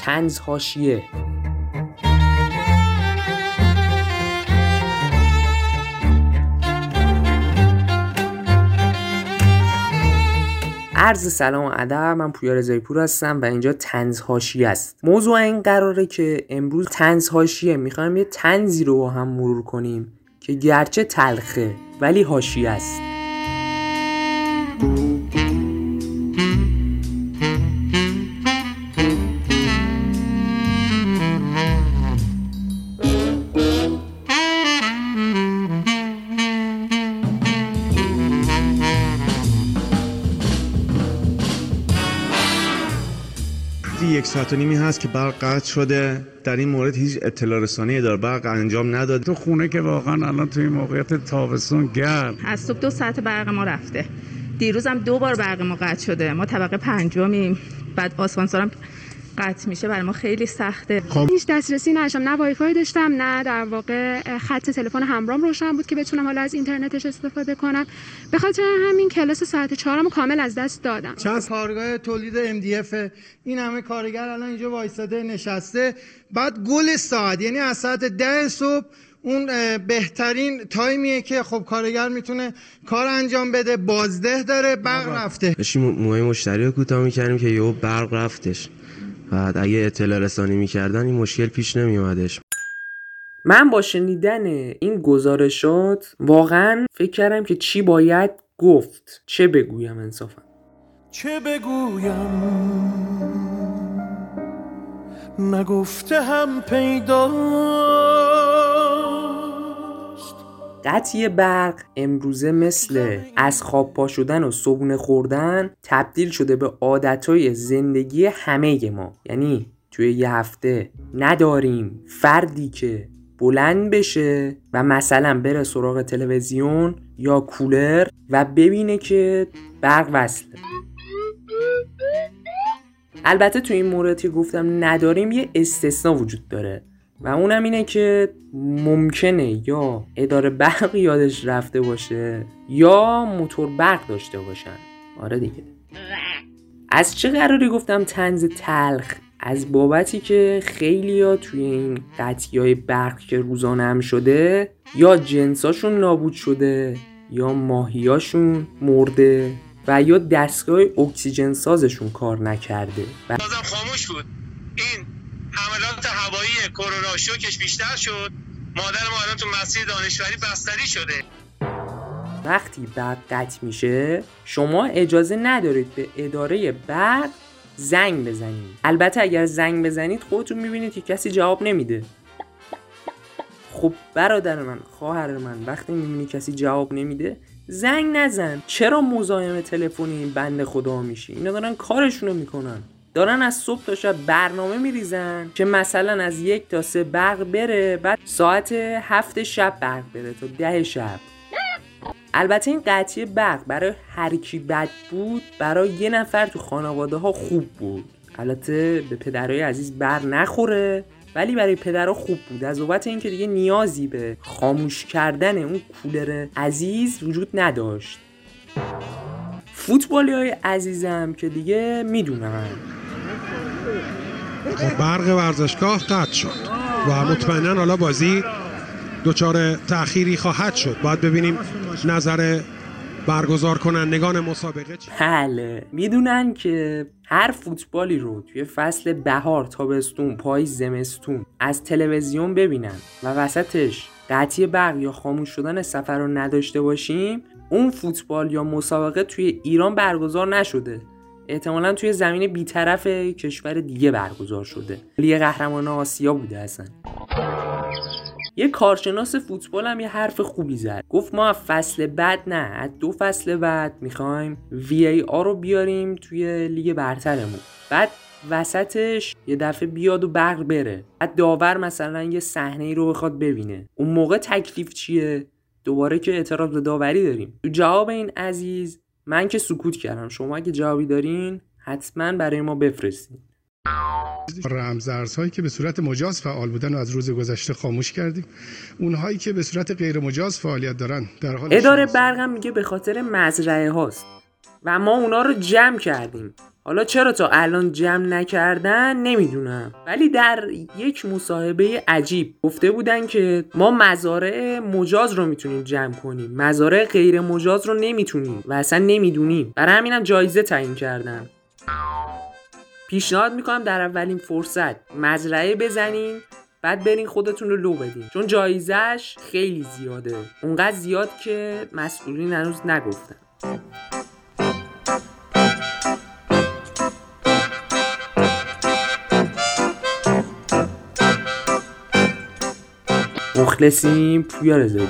تنز هاشیه عرض سلام و ادب من پویا پور هستم و اینجا تنز هاشی است. موضوع این قراره که امروز تنز هاشیه می‌خوایم یه تنزی رو با هم مرور کنیم که گرچه تلخه ولی هاشی است. یک ساعت و نیمی هست که برق قطع شده در این مورد هیچ اطلاع رسانی دار برق انجام نداد تو خونه که واقعا الان توی موقعیت تابستون گرم. از صبح دو ساعت برق ما رفته. دیروز هم دو بار برق ما قطع شده. ما طبقه پنجمیم. بعد آسانسورم قطع میشه برای ما خیلی سخته. خب. هیچ دسترسی نداشتم نه وایفای داشتم نه در واقع خط تلفن همراهم روشن بود که بتونم حالا از اینترنتش استفاده کنم. به خاطر همین کلاس ساعت چهارم کامل از دست دادم. چند کارگاه تولید MDF این همه کارگر الان اینجا وایساده نشسته. بعد گل ساعت یعنی از ساعت ده صبح اون بهترین تایمیه که خب کارگر می‌تونه کار انجام بده. بازده داره برق رفته. داشتیم موهای مشتری رو کوتاه می‌کردیم که یهو برق رفتش. بعد اگه اطلاع رسانی می‌کردن این مشکل پیش نمیومدش من با شنیدن این گزارشات واقعا فکر کردم که چی باید گفت. چه بگویم انصافا؟ چه بگویم؟ نگفته هم پیدا قطعی برق امروزه مثل از خواب پا شدن و صبونه خوردن تبدیل شده به عادتهای زندگی همه ما. یعنی توی یه هفته نداریم فردی که بلند بشه و مثلا بره سراغ تلویزیون یا کولر و ببینه که برق وصله. البته تو این مورد که گفتم نداریم یه استثنا وجود داره. و اونم اینه که ممکنه یا اداره برق یادش رفته باشه یا موتور برق داشته باشن. آره دیگه. از چه قراری گفتم تنز تلخ؟ از بابتی که خیلی ها توی این قطعی های برق که روزانه هم شده یا جنساشون نابود شده یا ماهیاشون مرده و یا دستگاه اکسیژن سازشون کار نکرده. و... خاموش بود. این حملات هوایی کرونا شوکش بیشتر شد. مادر ما الان تو مسیر دانشوری بستری شده. وقتی برق قطع میشه شما اجازه ندارید به اداره برق زنگ بزنید. البته اگر زنگ بزنید خودتون می‌بینید که کسی جواب نمیده. خب برادر من خواهر من وقتی می‌بینی کسی جواب نمیده زنگ نزن. چرا مزاحم تلفنی این بنده خدا میشی؟ اینا دارن کارشونو می‌کنن. دارن از صبح تا شب برنامه میریزن که مثلا از یک تا سه برق بره بعد ساعت هفت شب برق بره تا ده شب. البته این قطعی برق برای هر کی بد بود برای یه نفر تو خانواده ها خوب بود. البته به پدرای عزیز بر نخوره ولی برای پدرها خوب بود. از بابت اینکه دیگه نیازی به خاموش کردن اون کولر عزیز وجود نداشت. فوتبالی های عزیزم که دیگه می‌دونن خب برق ورزشگاه قطع شد و مطمئنا حالا بازی دچار تأخیری خواهد شد باید ببینیم نظر برگزار کنندگان مسابقه چی؟ بله می‌دونن که هر فوتبالی رو توی فصل بهار تابستون پاییز زمستون از تلویزیون ببینن و وسطش قطعی برق یا خاموش شدن سفر رو نداشته باشیم اون فوتبال یا مسابقه توی ایران برگزار نشده احتمالا توی زمین بیطرف کشور دیگه برگزار شده. لیگ قهرمان آسیا بوده اصلا. یه کارشناس فوتبال هم یه حرف خوبی زد. گفت ما فصل بعد نه از دو فصل بعد می‌خوایم وی ای آر رو بیاریم توی لیگ برترمون. بعد وسطش یه دفعه بیاد و برق بره. بعد داور مثلا یه صحنه ای رو بخواد ببینه. اون موقع تکلیف چیه؟ دوباره که اعتراض به داوری داریم. تو جواب این عزیز من که سکوت کردم. شما اگه جوابی دارین حتما برای ما بفرستین. رمزارزهایی که به صورت مجاز فعال بودن و از روز گذشته خاموش کردیم اونهایی که به صورت غیر مجاز فعالیت دارن در حال اداره برقم میگه به خاطر مزرعه هاست. و ما اونا رو جمع کردیم. حالا چرا تا الان جمع نکردن؟ نمی‌دونم. ولی در یک مصاحبه عجیب گفته بودن که ما مزارع مجاز رو می‌تونیم جمع کنیم. مزارع غیر مجاز رو نمی‌تونیم و اصلا نمی‌دونیم. برای همینم جایزه تعیین کردن پیشنهاد می‌کنم در اولین فرصت مزرعه بزنین بعد برین خودتون رو لو بدین. چون جایزش خیلی زیاده. اونقدر زیاد که مسئولین هنوز نگفتن. مخلصیم پویا رضایی